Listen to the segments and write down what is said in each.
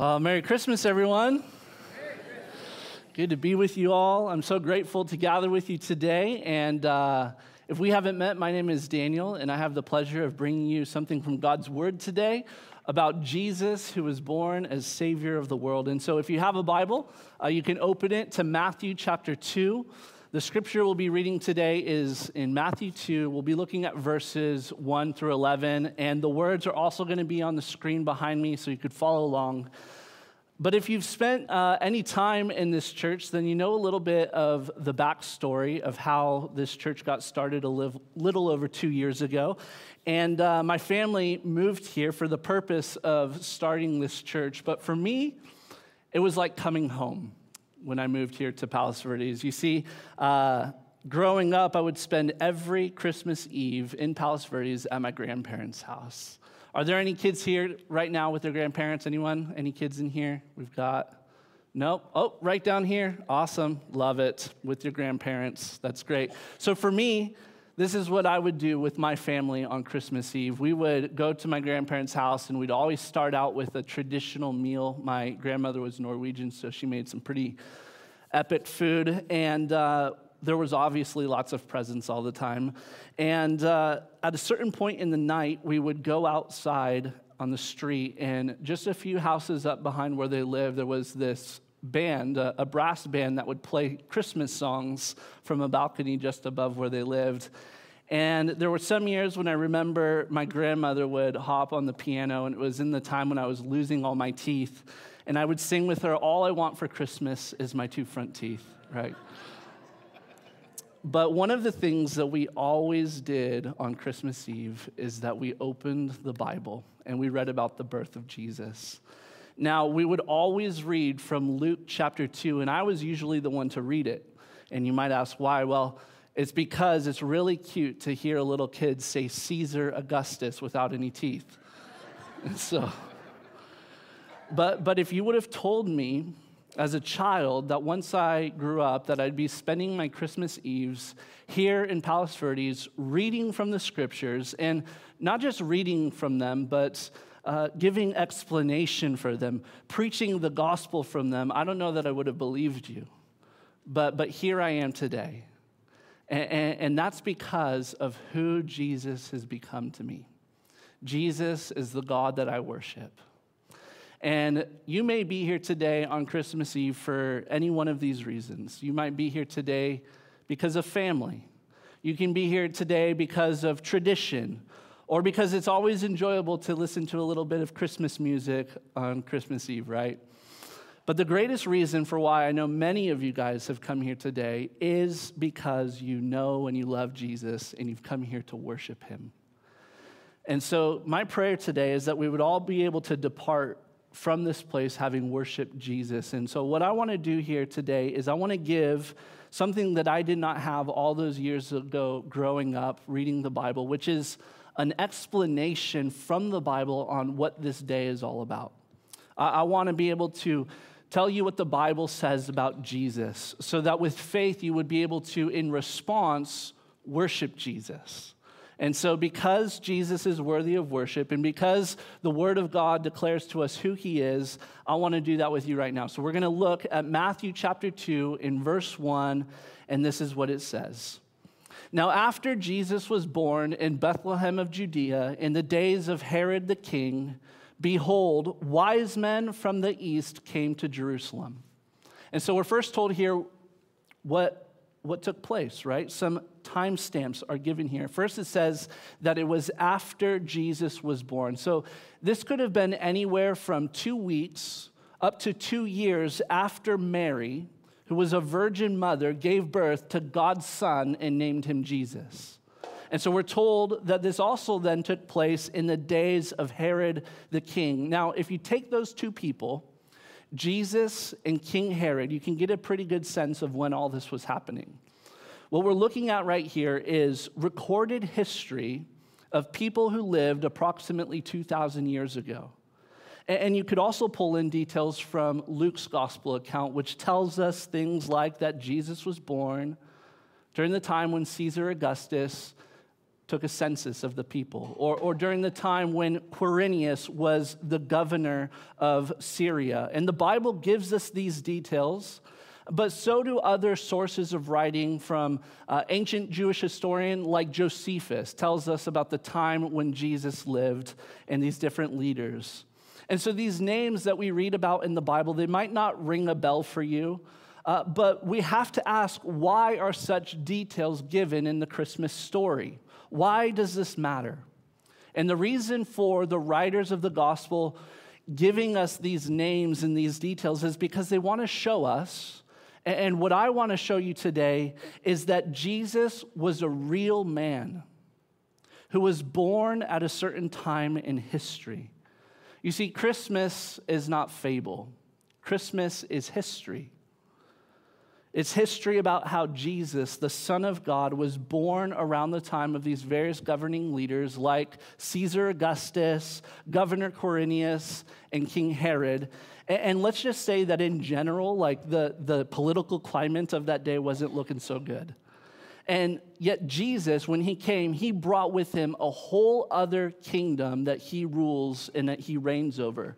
Uh, Merry Christmas, everyone. Good to be with you all. I'm so grateful to gather with you today. And uh, if we haven't met, my name is Daniel, and I have the pleasure of bringing you something from God's Word today about Jesus who was born as Savior of the world. And so if you have a Bible, uh, you can open it to Matthew chapter 2. The scripture we'll be reading today is in Matthew 2. We'll be looking at verses 1 through 11, and the words are also going to be on the screen behind me so you could follow along. But if you've spent uh, any time in this church, then you know a little bit of the backstory of how this church got started a little over two years ago. And uh, my family moved here for the purpose of starting this church. But for me, it was like coming home when I moved here to Palos Verdes. You see, uh, growing up, I would spend every Christmas Eve in Palos Verdes at my grandparents' house. Are there any kids here right now with their grandparents? Anyone? Any kids in here? We've got. Nope. Oh, right down here. Awesome. Love it. With your grandparents. That's great. So for me, this is what I would do with my family on Christmas Eve. We would go to my grandparents' house and we'd always start out with a traditional meal. My grandmother was Norwegian, so she made some pretty epic food. And uh, there was obviously lots of presents all the time. And uh, at a certain point in the night, we would go outside on the street, and just a few houses up behind where they lived, there was this band, a, brass band that would play Christmas songs from a balcony just above where they lived. And there were some years when I remember my grandmother would hop on the piano, and it was in the time when I was losing all my teeth. And I would sing with her, All I want for Christmas is my two front teeth, right? but one of the things that we always did on Christmas Eve is that we opened the Bible and we read about the birth of Jesus. Now, we would always read from Luke chapter 2, and I was usually the one to read it. And you might ask why. Well, it's because it's really cute to hear a little kid say Caesar Augustus without any teeth. so, but, but if you would have told me as a child that once I grew up that I'd be spending my Christmas Eves here in Palos Verdes reading from the scriptures and not just reading from them, but uh, giving explanation for them, preaching the gospel from them, I don't know that I would have believed you. But, but here I am today. And, and, and that's because of who Jesus has become to me. Jesus is the God that I worship. And you may be here today on Christmas Eve for any one of these reasons. You might be here today because of family. You can be here today because of tradition or because it's always enjoyable to listen to a little bit of Christmas music on Christmas Eve, right? But the greatest reason for why I know many of you guys have come here today is because you know and you love Jesus and you've come here to worship him. And so, my prayer today is that we would all be able to depart from this place having worshiped Jesus. And so, what I want to do here today is I want to give something that I did not have all those years ago growing up reading the Bible, which is an explanation from the Bible on what this day is all about. I, I want to be able to tell you what the Bible says about Jesus so that with faith you would be able to, in response, worship Jesus. And so, because Jesus is worthy of worship and because the Word of God declares to us who He is, I want to do that with you right now. So, we're going to look at Matthew chapter 2 in verse 1, and this is what it says. Now, after Jesus was born in Bethlehem of Judea in the days of Herod the king, behold, wise men from the east came to Jerusalem. And so we're first told here what, what took place, right? Some timestamps are given here. First, it says that it was after Jesus was born. So this could have been anywhere from two weeks up to two years after Mary who was a virgin mother, gave birth to God's son and named him Jesus. And so we're told that this also then took place in the days of Herod the king. Now, if you take those two people, Jesus and King Herod, you can get a pretty good sense of when all this was happening. What we're looking at right here is recorded history of people who lived approximately 2,000 years ago. And you could also pull in details from Luke's gospel account, which tells us things like that Jesus was born during the time when Caesar Augustus took a census of the people, or, or during the time when Quirinius was the governor of Syria. And the Bible gives us these details, but so do other sources of writing from uh, ancient Jewish historian like Josephus tells us about the time when Jesus lived and these different leaders. And so these names that we read about in the Bible, they might not ring a bell for you, uh, but we have to ask why are such details given in the Christmas story? Why does this matter? And the reason for the writers of the gospel giving us these names and these details is because they want to show us. And what I want to show you today is that Jesus was a real man who was born at a certain time in history. You see, Christmas is not fable, Christmas is history. It's history about how Jesus, the Son of God, was born around the time of these various governing leaders like Caesar Augustus, Governor Quirinius, and King Herod. And let's just say that in general, like the, the political climate of that day wasn't looking so good. And yet, Jesus, when he came, he brought with him a whole other kingdom that he rules and that he reigns over.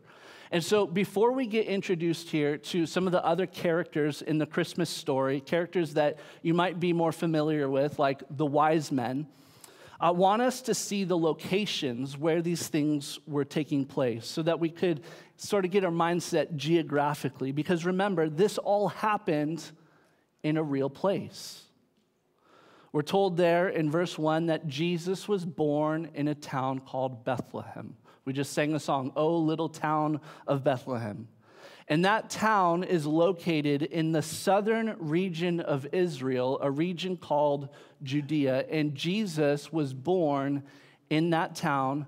And so, before we get introduced here to some of the other characters in the Christmas story, characters that you might be more familiar with, like the wise men, I want us to see the locations where these things were taking place so that we could sort of get our mindset geographically. Because remember, this all happened in a real place. We're told there in verse 1 that Jesus was born in a town called Bethlehem. We just sang the song, Oh, Little Town of Bethlehem. And that town is located in the southern region of Israel, a region called Judea. And Jesus was born in that town,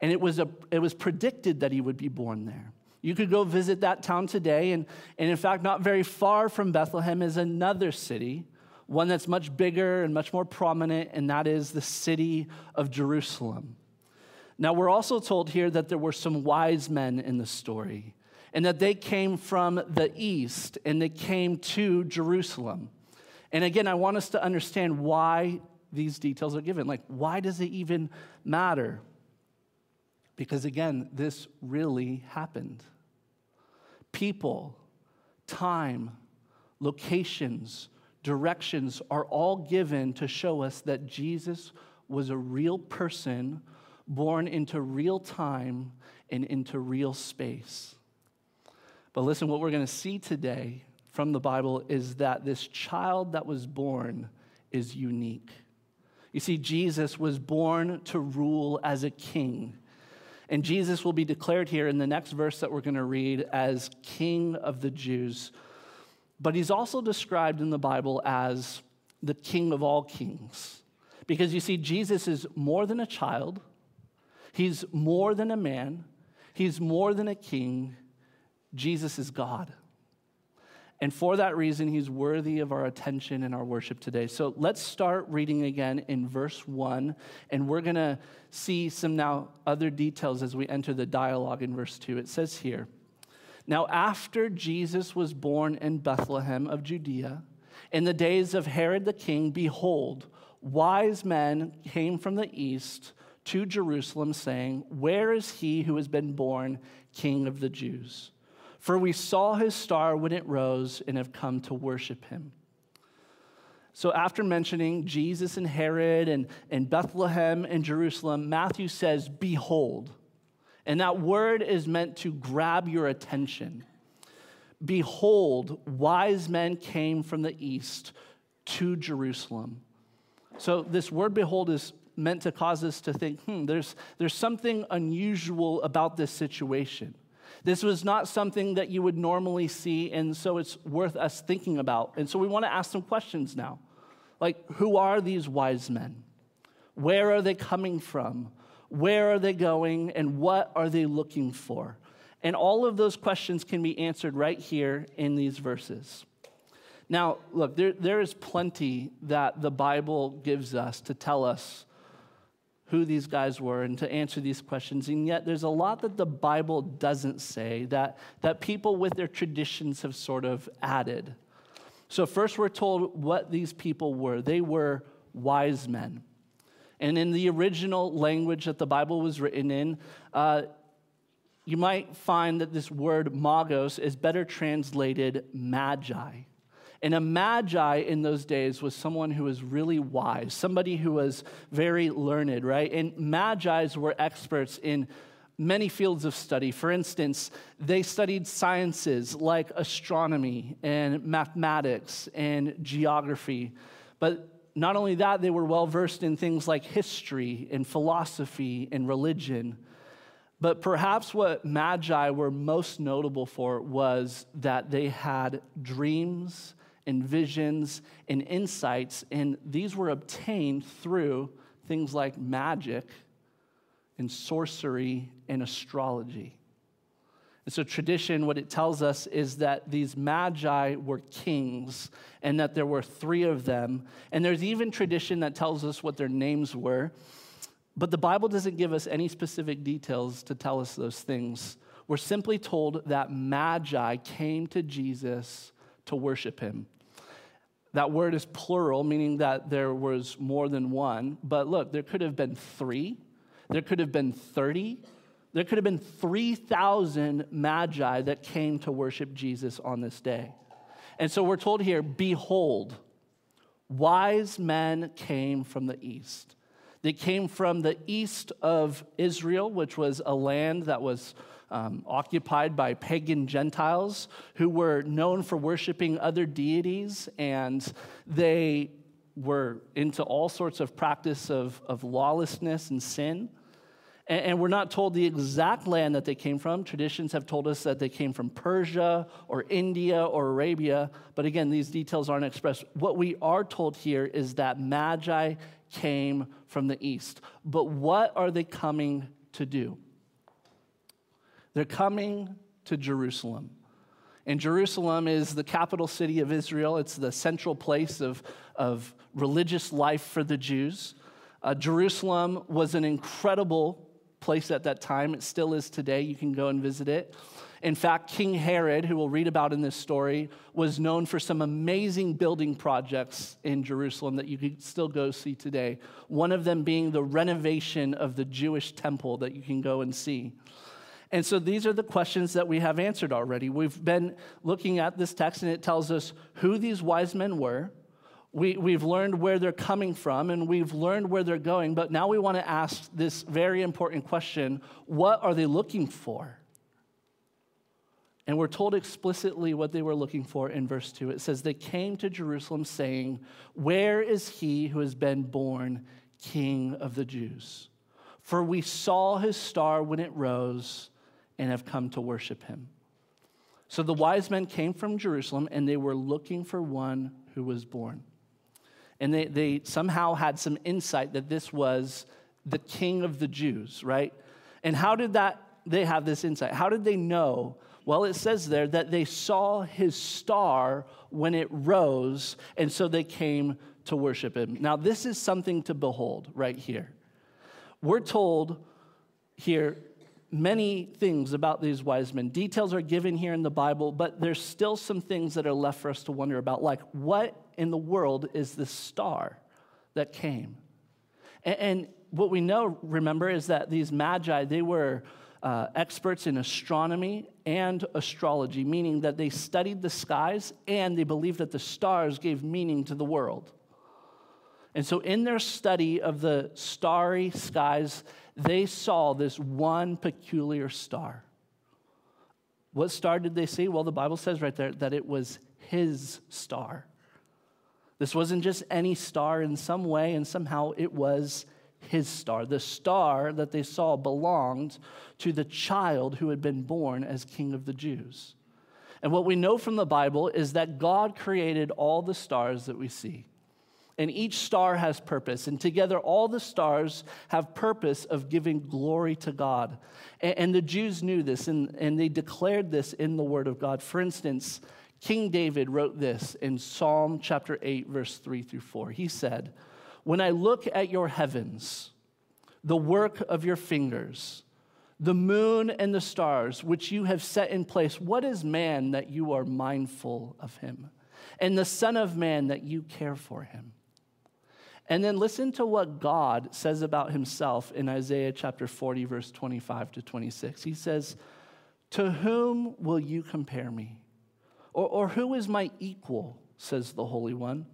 and it was, a, it was predicted that he would be born there. You could go visit that town today, and, and in fact, not very far from Bethlehem is another city, one that's much bigger and much more prominent, and that is the city of Jerusalem. Now, we're also told here that there were some wise men in the story and that they came from the east and they came to Jerusalem. And again, I want us to understand why these details are given. Like, why does it even matter? Because again, this really happened. People, time, locations, directions are all given to show us that Jesus was a real person born into real time and into real space. But listen, what we're going to see today from the Bible is that this child that was born is unique. You see, Jesus was born to rule as a king. And Jesus will be declared here in the next verse that we're going to read as King of the Jews. But he's also described in the Bible as the King of all kings. Because you see, Jesus is more than a child, He's more than a man, he's more than a king. Jesus is God. And for that reason, he's worthy of our attention and our worship today. So let's start reading again in verse 1, and we're going to see some now other details as we enter the dialogue in verse 2. It says here Now, after Jesus was born in Bethlehem of Judea, in the days of Herod the king, behold, wise men came from the east to Jerusalem, saying, Where is he who has been born King of the Jews? For we saw his star when it rose and have come to worship him. So, after mentioning Jesus and Herod and, and Bethlehem and Jerusalem, Matthew says, Behold. And that word is meant to grab your attention. Behold, wise men came from the east to Jerusalem. So, this word behold is meant to cause us to think, hmm, there's, there's something unusual about this situation. This was not something that you would normally see, and so it's worth us thinking about. And so we want to ask some questions now. Like, who are these wise men? Where are they coming from? Where are they going? And what are they looking for? And all of those questions can be answered right here in these verses. Now, look, there, there is plenty that the Bible gives us to tell us who these guys were and to answer these questions. And yet, there's a lot that the Bible doesn't say that, that people with their traditions have sort of added. So, first, we're told what these people were they were wise men. And in the original language that the Bible was written in, uh, you might find that this word magos is better translated magi. And a magi in those days was someone who was really wise, somebody who was very learned, right? And magi's were experts in many fields of study. For instance, they studied sciences like astronomy and mathematics and geography. But not only that, they were well versed in things like history and philosophy and religion. But perhaps what Magi were most notable for was that they had dreams and visions and insights, and these were obtained through things like magic and sorcery and astrology. And so, tradition, what it tells us is that these magi were kings and that there were three of them. And there's even tradition that tells us what their names were. But the Bible doesn't give us any specific details to tell us those things. We're simply told that magi came to Jesus to worship him. That word is plural, meaning that there was more than one. But look, there could have been three, there could have been 30, there could have been 3,000 magi that came to worship Jesus on this day. And so we're told here, behold, wise men came from the east. They came from the east of Israel, which was a land that was um, occupied by pagan Gentiles who were known for worshiping other deities, and they were into all sorts of practice of, of lawlessness and sin. And, we're not told the exact land that they came from. Traditions have told us that they came from Persia or India or Arabia, but again, these details aren't expressed. What we are told here is that Magi came from the east. But what are they coming to do? They're coming to Jerusalem. And Jerusalem is the capital city of Israel. It's the central place of, of religious life for the Jews. Uh, Jerusalem was an incredible place at that time. It still is today. You can go and visit it. In fact, King Herod, who we'll read about in this story, was known for some amazing building projects in Jerusalem that you can still go see today. One of them being the renovation of the Jewish temple that you can go and see. And so these are the questions that we have answered already. We've been looking at this text, and it tells us who these wise men were. We, we've learned where they're coming from, and we've learned where they're going. But now we want to ask this very important question what are they looking for? And we're told explicitly what they were looking for in verse 2. It says, They came to Jerusalem saying, Where is he who has been born King of the Jews? For we saw his star when it rose and have come to worship him. So the wise men came from Jerusalem and they were looking for one who was born. And they, they somehow had some insight that this was the king of the Jews, right? And how did that they have this insight? How did they know well, it says there that they saw his star when it rose, and so they came to worship him. Now, this is something to behold right here. We're told here many things about these wise men. Details are given here in the Bible, but there's still some things that are left for us to wonder about, like what in the world is this star that came? And, what we know, remember, is that these magi, they were uh, experts in astronomy and astrology, meaning that they studied the skies and they believed that the stars gave meaning to the world. And so, in their study of the starry skies, they saw this one peculiar star. What star did they see? Well, the Bible says right there that it was his star. This wasn't just any star in some way, and somehow it was his star. The star that they saw belonged to the child who had been born as king of the Jews. And what we know from the Bible is that God created all the stars that we see. And each star has purpose. And together, all the stars have purpose of giving glory to God. And, the Jews knew this, and, and they declared this in the Word of God. For instance, King David wrote this in Psalm chapter 8, verse 3 through 4. He said, when I look at your heavens, the work of your fingers, the moon and the stars, which you have set in place, what is man that you are mindful of him? And the Son of Man that you care for him? And then listen to what God says about himself in Isaiah chapter 40, verse 25 to 26. He says, To whom will you compare me? Or, or who is my equal, says the Holy One?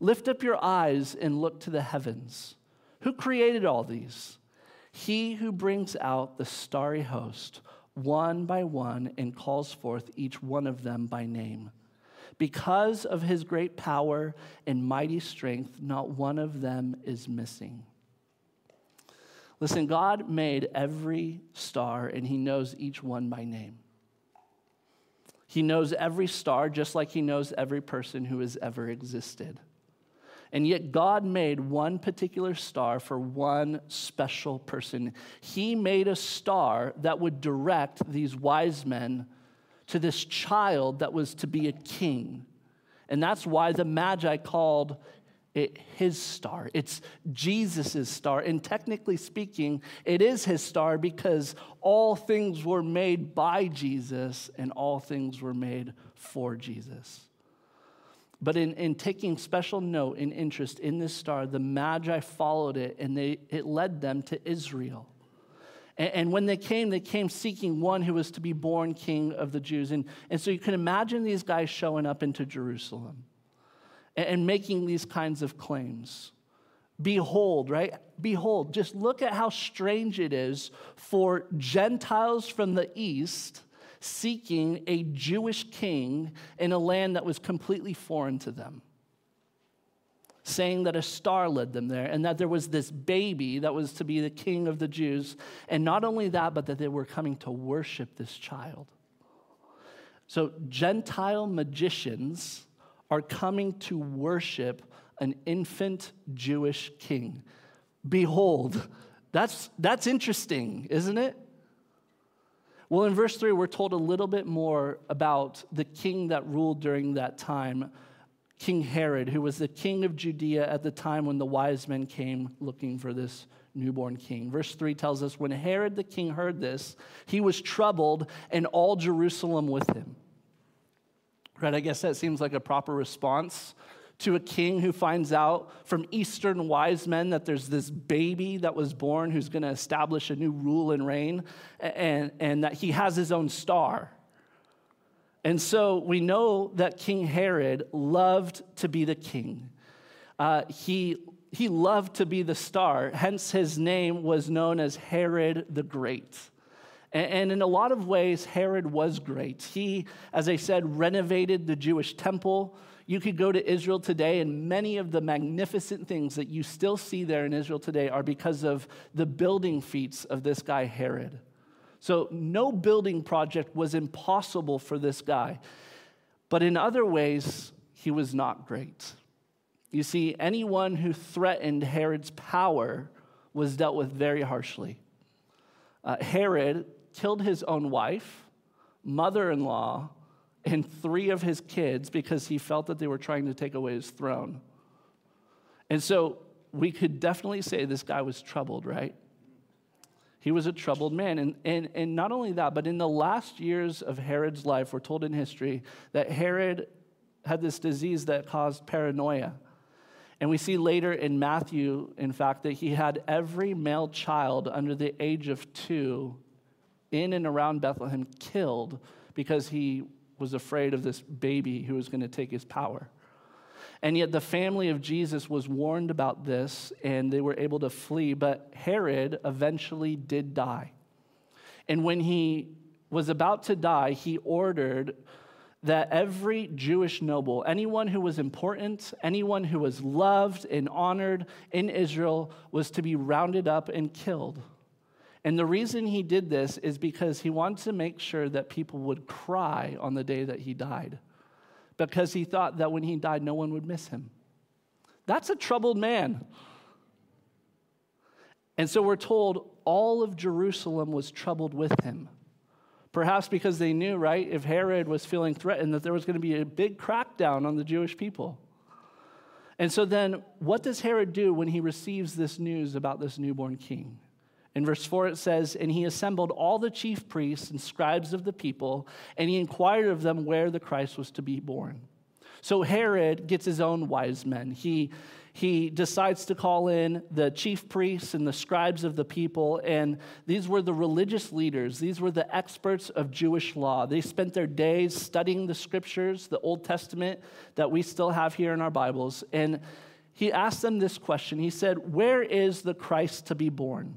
Lift up your eyes and look to the heavens. Who created all these? He who brings out the starry host one by one and calls forth each one of them by name. Because of his great power and mighty strength, not one of them is missing. Listen, God made every star and he knows each one by name. He knows every star just like he knows every person who has ever existed. And yet, God made one particular star for one special person. He made a star that would direct these wise men to this child that was to be a king. And that's why the Magi called it his star. It's Jesus' star. And technically speaking, it is his star because all things were made by Jesus and all things were made for Jesus. But in, in taking special note and interest in this star, the Magi followed it and they, it led them to Israel. And, and when they came, they came seeking one who was to be born king of the Jews. And, and so you can imagine these guys showing up into Jerusalem and making these kinds of claims. Behold, right? Behold, just look at how strange it is for Gentiles from the east seeking a Jewish king in a land that was completely foreign to them saying that a star led them there and that there was this baby that was to be the king of the Jews. And not only that, but that they were coming to worship this child. So, Gentile magicians are coming to worship an infant Jewish king. Behold, that's, that's interesting, isn't it? Well, in verse 3, we're told a little bit more about the king that ruled during that time King Herod, who was the king of Judea at the time when the wise men came looking for this newborn king. Verse 3 tells us when Herod the king heard this, he was troubled, and all Jerusalem with him. Right? I guess that seems like a proper response to a king who finds out from Eastern wise men that there's this baby that was born who's going to establish a new rule and reign, and, and that he has his own star. And so we know that King Herod loved to be the king. Uh, he, he loved to be the star, hence, his name was known as Herod the Great. And, in a lot of ways, Herod was great. He, as I said, renovated the Jewish temple. You could go to Israel today, and many of the magnificent things that you still see there in Israel today are because of the building feats of this guy, Herod. So, no building project was impossible for this guy. But in other ways, he was not great. You see, anyone who threatened Herod's power was dealt with very harshly. Uh, Herod killed his own wife, mother in law, and three of his kids because he felt that they were trying to take away his throne. And so we could definitely say this guy was troubled, right? He was a troubled man. And, and, and not only that, but in the last years of Herod's life, we're told in history that Herod had this disease that caused paranoia. And we see later in Matthew, in fact, that he had every male child under the age of two in and around Bethlehem killed because he was afraid of this baby who was going to take his power. And yet the family of Jesus was warned about this and they were able to flee. But Herod eventually did die. And when he was about to die, he ordered that every Jewish noble, anyone who was important, anyone who was loved and honored in Israel, was to be rounded up and killed. And the reason he did this is because he wanted to make sure that people would cry on the day that he died because he thought that when he died, no one would miss him. That's a troubled man. And so we're told all of Jerusalem was troubled with him. Perhaps because they knew, right, if Herod was feeling threatened, that there was going to be a big crackdown on the Jewish people. And so then, what does Herod do when he receives this news about this newborn king? In verse 4, it says, And he assembled all the chief priests and scribes of the people, and he inquired of them where the Christ was to be born. So Herod gets his own wise men. He, he decides to call in the chief priests and the scribes of the people. And these were the religious leaders, these were the experts of Jewish law. They spent their days studying the scriptures, the Old Testament that we still have here in our Bibles. And he asked them this question He said, Where is the Christ to be born?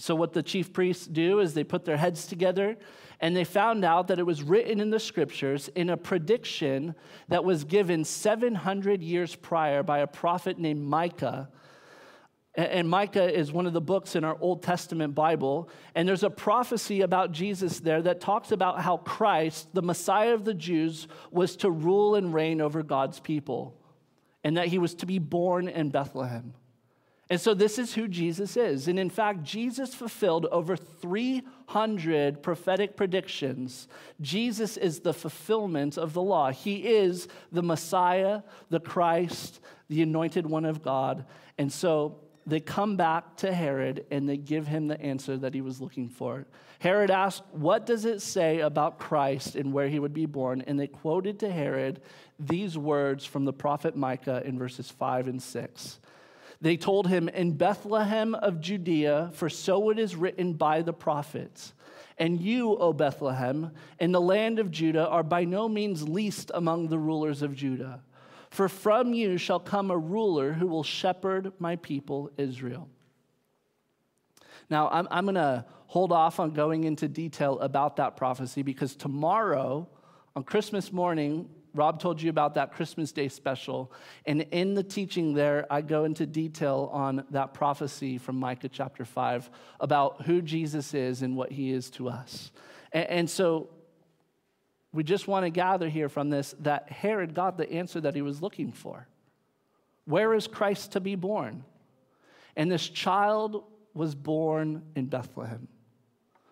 So, what the chief priests do is they put their heads together and they found out that it was written in the scriptures in a prediction that was given 700 years prior by a prophet named Micah. And Micah is one of the books in our Old Testament Bible. And there's a prophecy about Jesus there that talks about how Christ, the Messiah of the Jews, was to rule and reign over God's people, and that he was to be born in Bethlehem. And so this is who Jesus is. And in fact, Jesus fulfilled over 300 prophetic predictions. Jesus is the fulfillment of the law. He is the Messiah, the Christ, the anointed one of God. And so they come back to Herod and they give him the answer that he was looking for. Herod asked, What does it say about Christ and where he would be born? And they quoted to Herod these words from the prophet Micah in verses 5 and 6. They told him, In Bethlehem of Judea, for so it is written by the prophets. And you, O Bethlehem, in the land of Judah, are by no means least among the rulers of Judah. For from you shall come a ruler who will shepherd my people Israel. Now, I'm, I'm going to hold off on going into detail about that prophecy because tomorrow, on Christmas morning, Rob told you about that Christmas Day special. And in the teaching there, I go into detail on that prophecy from Micah chapter 5 about who Jesus is and what he is to us. And, and so we just want to gather here from this that Herod got the answer that he was looking for. Where is Christ to be born? And this child was born in Bethlehem,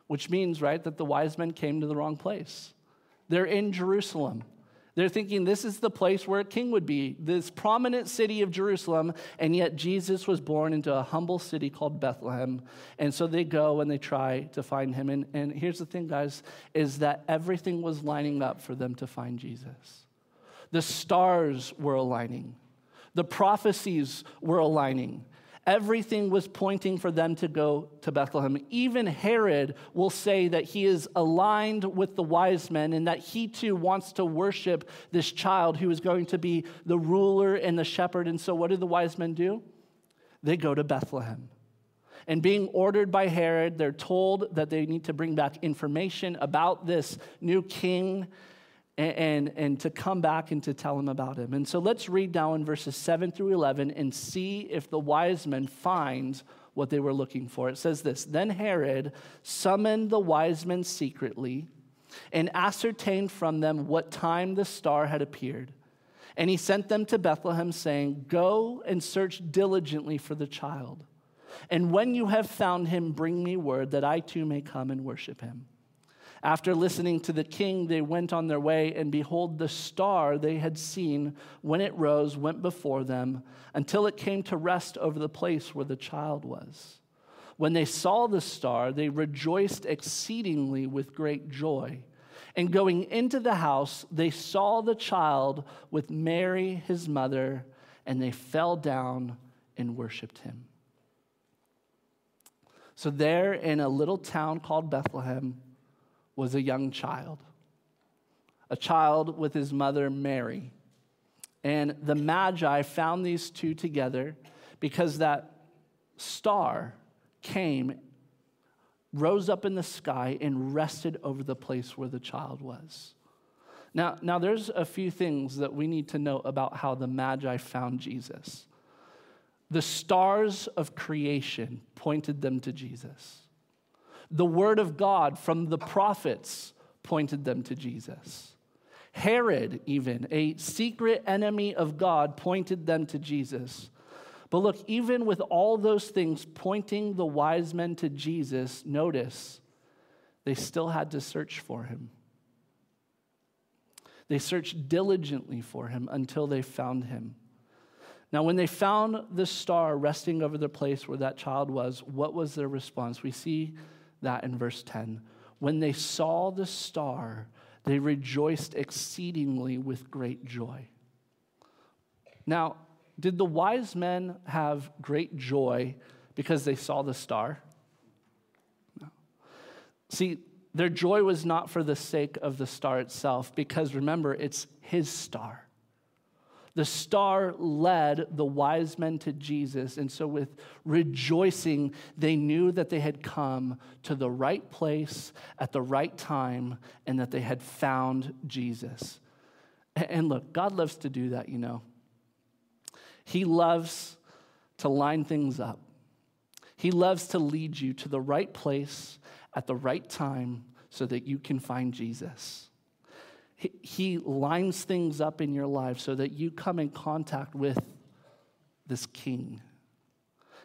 which means, right, that the wise men came to the wrong place. They're in Jerusalem. They're thinking this is the place where a king would be, this prominent city of Jerusalem, and yet Jesus was born into a humble city called Bethlehem. And so they go and they try to find him. And, and here's the thing, guys, is that everything was lining up for them to find Jesus. The stars were aligning, the prophecies were aligning. Everything was pointing for them to go to Bethlehem. Even Herod will say that he is aligned with the wise men and that he too wants to worship this child who is going to be the ruler and the shepherd. And so, what do the wise men do? They go to Bethlehem. And being ordered by Herod, they're told that they need to bring back information about this new king and, and, to come back and to tell him about him. And so let's read now in verses 7 through 11 and see if the wise men find what they were looking for. It says this Then Herod summoned the wise men secretly and ascertained from them what time the star had appeared. And he sent them to Bethlehem, saying, Go and search diligently for the child. And when you have found him, bring me word that I too may come and worship him. After listening to the king, they went on their way, and behold, the star they had seen when it rose went before them until it came to rest over the place where the child was. When they saw the star, they rejoiced exceedingly with great joy. And going into the house, they saw the child with Mary, his mother, and they fell down and worshiped him. So, there in a little town called Bethlehem, was a young child, a child with his mother Mary. And the Magi found these two together because that star came, rose up in the sky, and rested over the place where the child was. Now, now there's a few things that we need to know about how the Magi found Jesus. The stars of creation pointed them to Jesus. The word of God from the prophets pointed them to Jesus. Herod, even, a secret enemy of God, pointed them to Jesus. But look, even with all those things pointing the wise men to Jesus, notice they still had to search for him. They searched diligently for him until they found him. Now, when they found the star resting over the place where that child was, what was their response? We see that in verse 10. When they saw the star, they rejoiced exceedingly with great joy. Now, Did the wise men have great joy because they saw the star? No. See, their joy was not for the sake of the star itself, because remember, it's his star. The star led the wise men to Jesus. And so, with rejoicing, they knew that they had come to the right place at the right time and that they had found Jesus. And look, God loves to do that, you know. He loves to line things up, He loves to lead you to the right place at the right time so that you can find Jesus. He lines things up in your life so that you come in contact with this king.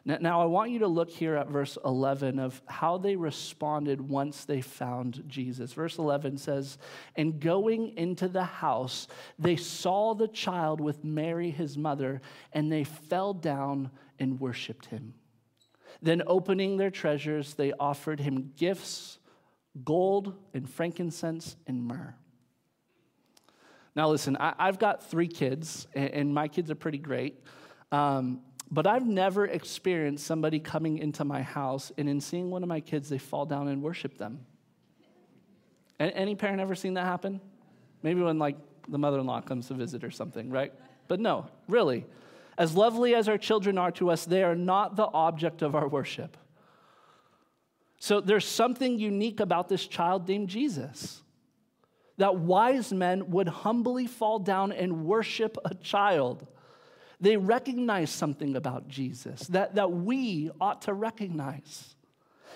Now, now, I want you to look here at verse 11 of how they responded once they found Jesus. Verse 11 says, And going into the house, they saw the child with Mary, his mother, and they fell down and worshiped him. Then, opening their treasures, they offered him gifts gold and frankincense and myrrh. Now, listen, I, have got three kids, and, and, my kids are pretty great. Um, but I've never experienced somebody coming into my house and in seeing one of my kids, they fall down and worship them. Any parent ever seen that happen? Maybe when like the mother-in-law comes to visit or something, right? But no, really. As lovely as our children are to us, they are not the object of our worship. So there's something unique about this child named Jesus. That wise men would humbly fall down and worship a child they recognize something about Jesus that, that we ought to recognize.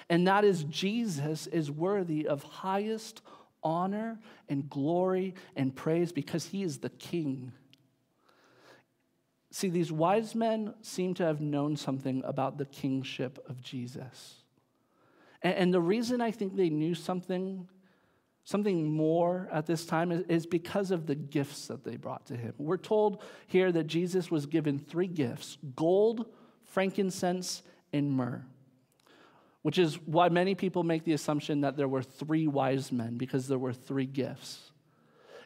And that is Jesus is worthy of highest honor and glory and praise because he is the king. See, these wise men seem to have known something about the kingship of Jesus. And, and the reason I think they knew something something more at this time is, because of the gifts that they brought to him. We're told here that Jesus was given three gifts gold, frankincense, and myrrh, which is why many people make the assumption that there were three wise men because there were three gifts.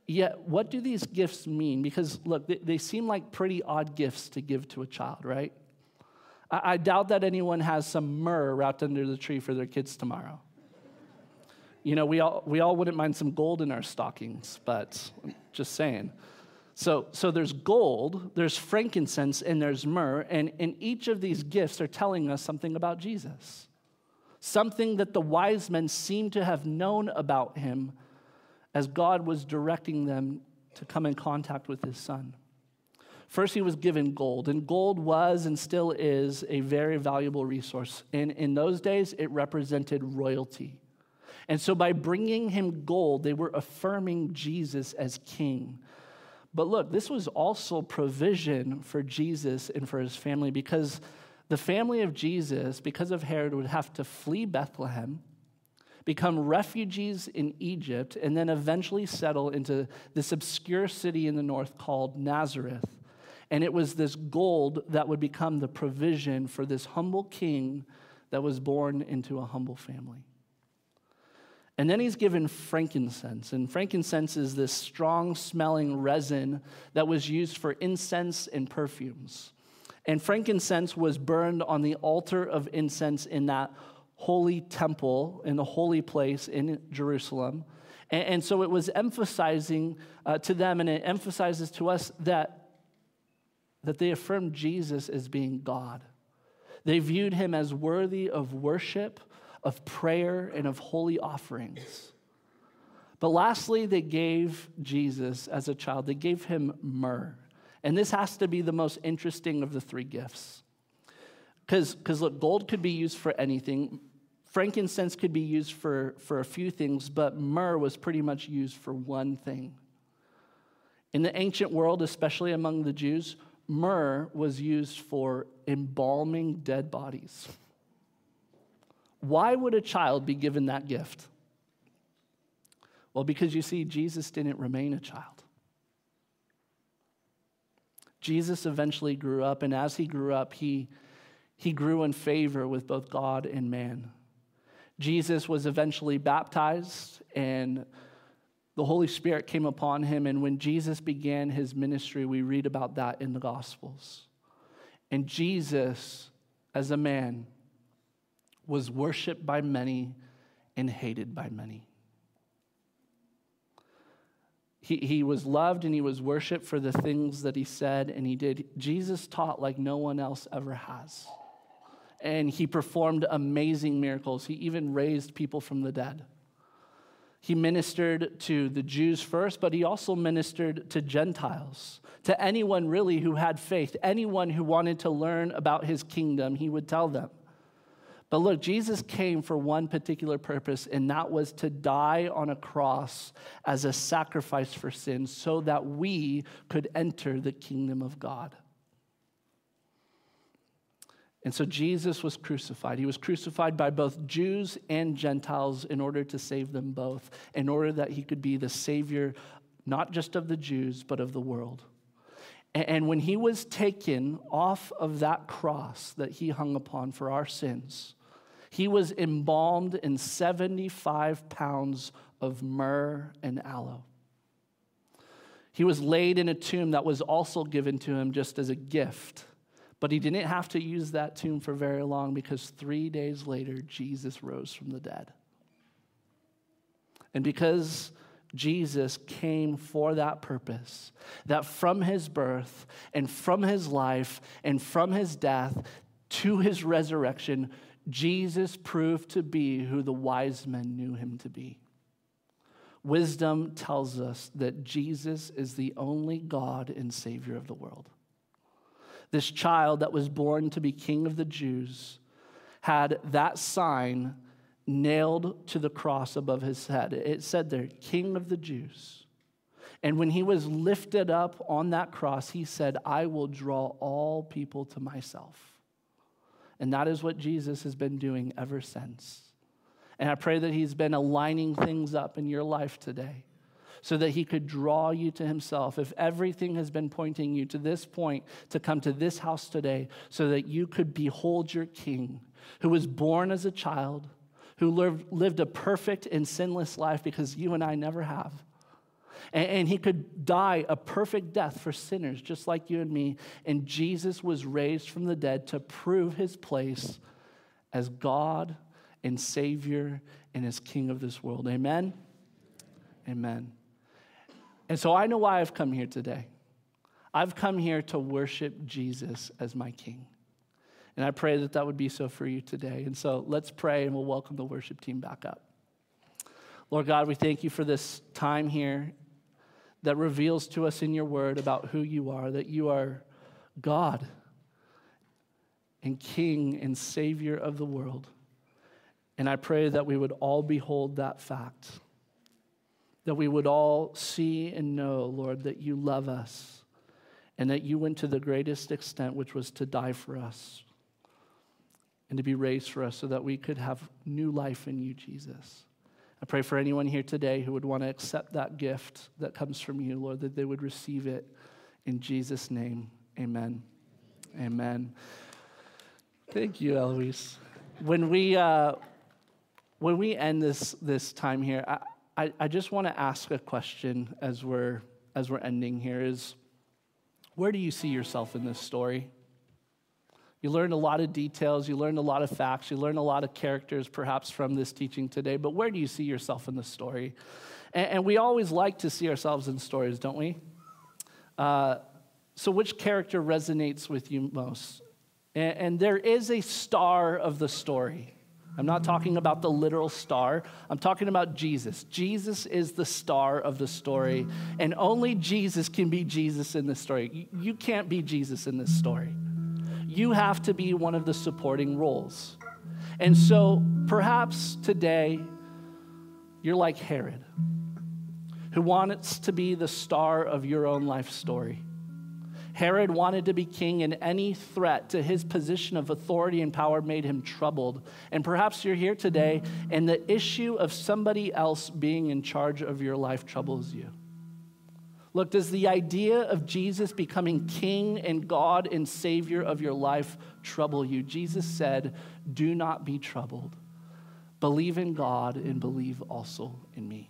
Yet, what do these gifts mean? Because, look, they, they seem like pretty odd gifts to give to a child, right? I, I doubt that anyone has some myrrh wrapped under the tree for their kids tomorrow. You know, we all, we all wouldn't mind some gold in our stockings, but just saying. So, so there's gold, there's frankincense, and there's myrrh, and, and each of these gifts are telling us something about Jesus. Something that the wise men seem to have known about him as God was directing them to come in contact with his son. First, he was given gold, and gold was and still is a very valuable resource. And in those days, it represented royalty. And so by bringing him gold, they were affirming Jesus as king. But look, this was also provision for Jesus and for his family because the family of Jesus, because of Herod, would have to flee Bethlehem, become refugees in Egypt, and then eventually settle into this obscure city in the north called Nazareth. And it was this gold that would become the provision for this humble king that was born into a humble family. And then he's given frankincense. And frankincense is this strong smelling resin that was used for incense and perfumes. And frankincense was burned on the altar of incense in that holy temple, in the holy place in Jerusalem. And, and so it was emphasizing uh, to them, and it emphasizes to us that, that they affirmed Jesus as being God. They viewed him as worthy of worship of prayer and of holy offerings. But lastly, they gave Jesus as a child, they gave him myrrh. And this has to be the most interesting of the three gifts. Because, look, gold could be used for anything, frankincense could be used for, for a few things, but myrrh was pretty much used for one thing. In the ancient world, especially among the Jews, myrrh was used for embalming dead bodies. Why would a child be given that gift? Well, because you see, Jesus didn't remain a child. Jesus eventually grew up, and as he grew up, he, he grew in favor with both God and man. Jesus was eventually baptized, and the Holy Spirit came upon him. And when Jesus began his ministry, we read about that in the Gospels. And Jesus, as a man, was worshiped by many and hated by many. He, he was loved and he was worshiped for the things that he said and he did. Jesus taught like no one else ever has. And he performed amazing miracles. He even raised people from the dead. He ministered to the Jews first, but he also ministered to Gentiles, to anyone really who had faith, anyone who wanted to learn about his kingdom, he would tell them. But look, Jesus came for one particular purpose, and that was to die on a cross as a sacrifice for sin so that we could enter the kingdom of God. And so Jesus was crucified. He was crucified by both Jews and Gentiles in order to save them both, in order that he could be the Savior, not just of the Jews, but of the world. And when he was taken off of that cross that he hung upon for our sins, he was embalmed in 75 pounds of myrrh and aloe. He was laid in a tomb that was also given to him just as a gift. But he didn't have to use that tomb for very long because three days later, Jesus rose from the dead. And because Jesus came for that purpose, that from his birth and from his life and from his death to his resurrection, Jesus proved to be who the wise men knew him to be. Wisdom tells us that Jesus is the only God and Savior of the world. This child that was born to be King of the Jews had that sign nailed to the cross above his head. It said there, King of the Jews. And when he was lifted up on that cross, he said, I will draw all people to myself. And that is what Jesus has been doing ever since. And I pray that he's been aligning things up in your life today so that he could draw you to himself. If everything has been pointing you to this point, to come to this house today, so that you could behold your king who was born as a child, who lived a perfect and sinless life because you and I never have and, and he could die a perfect death for sinners just like you and me. And Jesus was raised from the dead to prove his place as God and Savior and as King of this world. Amen? Amen. And so I know why I've come here today. I've come here to worship Jesus as my King. And I pray that that would be so for you today. And so let's pray and we'll welcome the worship team back up. Lord God, we thank you for this time here that reveals to us in your word about who you are, that you are God and King and Savior of the world. And I pray that we would all behold that fact, that we would all see and know, Lord, that you love us and that you went to the greatest extent, which was to die for us and to be raised for us so that we could have new life in you, Jesus. I pray for anyone here today who would want to accept that gift that comes from you, Lord, that they would receive it in Jesus' name. Amen. Amen. Thank you, Eloise. When we, uh, when we end this, this time here, I, I, I just want to ask a question as we're, as we're ending here is, where do you see yourself in this story? You learned a lot of details, you learned a lot of facts, you learned a lot of characters perhaps from this teaching today, but where do you see yourself in the story? And, and, we always like to see ourselves in stories, don't we? Uh, so, which character resonates with you most? And, and there is a star of the story. I'm not talking about the literal star. I'm talking about Jesus. Jesus is the star of the story, and only Jesus can be Jesus in this story. You can't be Jesus in this story you have to be one of the supporting roles. And so perhaps today you're like Herod, who wants to be the star of your own life story. Herod wanted to be king, and any threat to his position of authority and power made him troubled. And perhaps you're here today, and the issue of somebody else being in charge of your life troubles you. Look, does the idea of Jesus becoming king and God and savior of your life trouble you? Jesus said, Do not be troubled. Believe in God and believe also in me.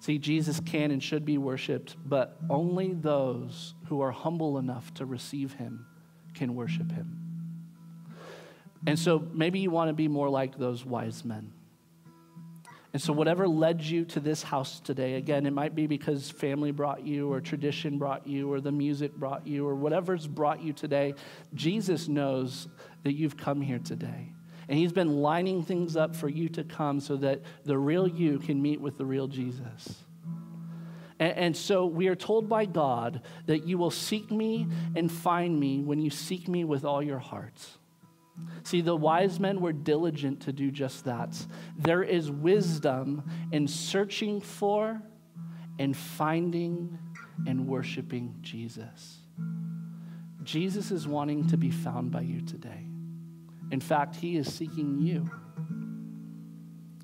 See, Jesus can and should be worshiped, but only those who are humble enough to receive him can worship him. And so maybe you want to be more like those wise men. And so, whatever led you to this house today, again, it might be because family brought you, or tradition brought you, or the music brought you, or whatever's brought you today, Jesus knows that you've come here today. And He's been lining things up for you to come so that the real you can meet with the real Jesus. And, and so, we are told by God that you will seek me and find me when you seek me with all your hearts. See, the wise men were diligent to do just that. There is wisdom in searching for and finding and worshiping Jesus. Jesus is wanting to be found by you today. In fact, he is seeking you.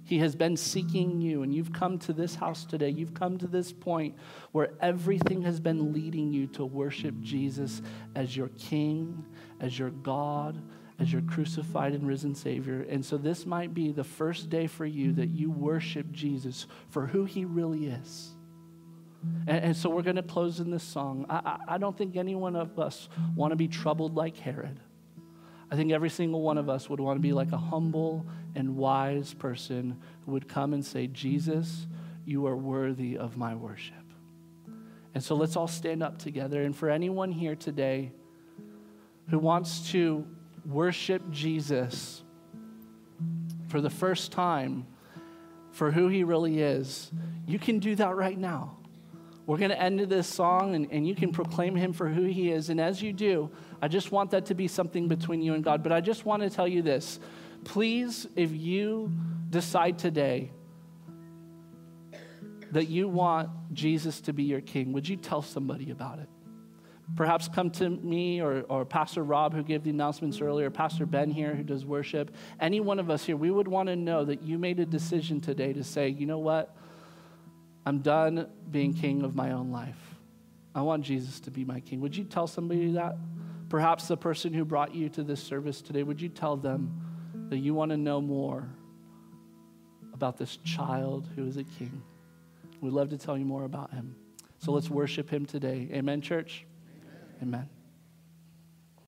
He has been seeking you, and you've come to this house today. You've come to this point where everything has been leading you to worship Jesus as your King, as your God, as your crucified and risen Savior. And so this might be the first day for you that you worship Jesus for who he really is. And, and so we're going to close in this song. I, I, I don't think any one of us want to be troubled like Herod. I think every single one of us would want to be like a humble and wise person who would come and say, Jesus, you are worthy of my worship. And so let's all stand up together. And for anyone here today who wants to worship Jesus for the first time for who he really is, you can do that right now. We're going to end this song and, and you can proclaim him for who he is. And as you do, I just want that to be something between you and God. But I just want to tell you this. Please, if you decide today that you want Jesus to be your king, would you tell somebody about it? Perhaps come to me or, or Pastor Rob, who gave the announcements earlier, Pastor Ben here, who does worship. Any one of us here, we would want to know that you made a decision today to say, you know what? I'm done being king of my own life. I want Jesus to be my king. Would you tell somebody that? Perhaps the person who brought you to this service today, would you tell them that you want to know more about this child who is a king? We'd love to tell you more about him. So let's worship him today. Amen, church? Amen.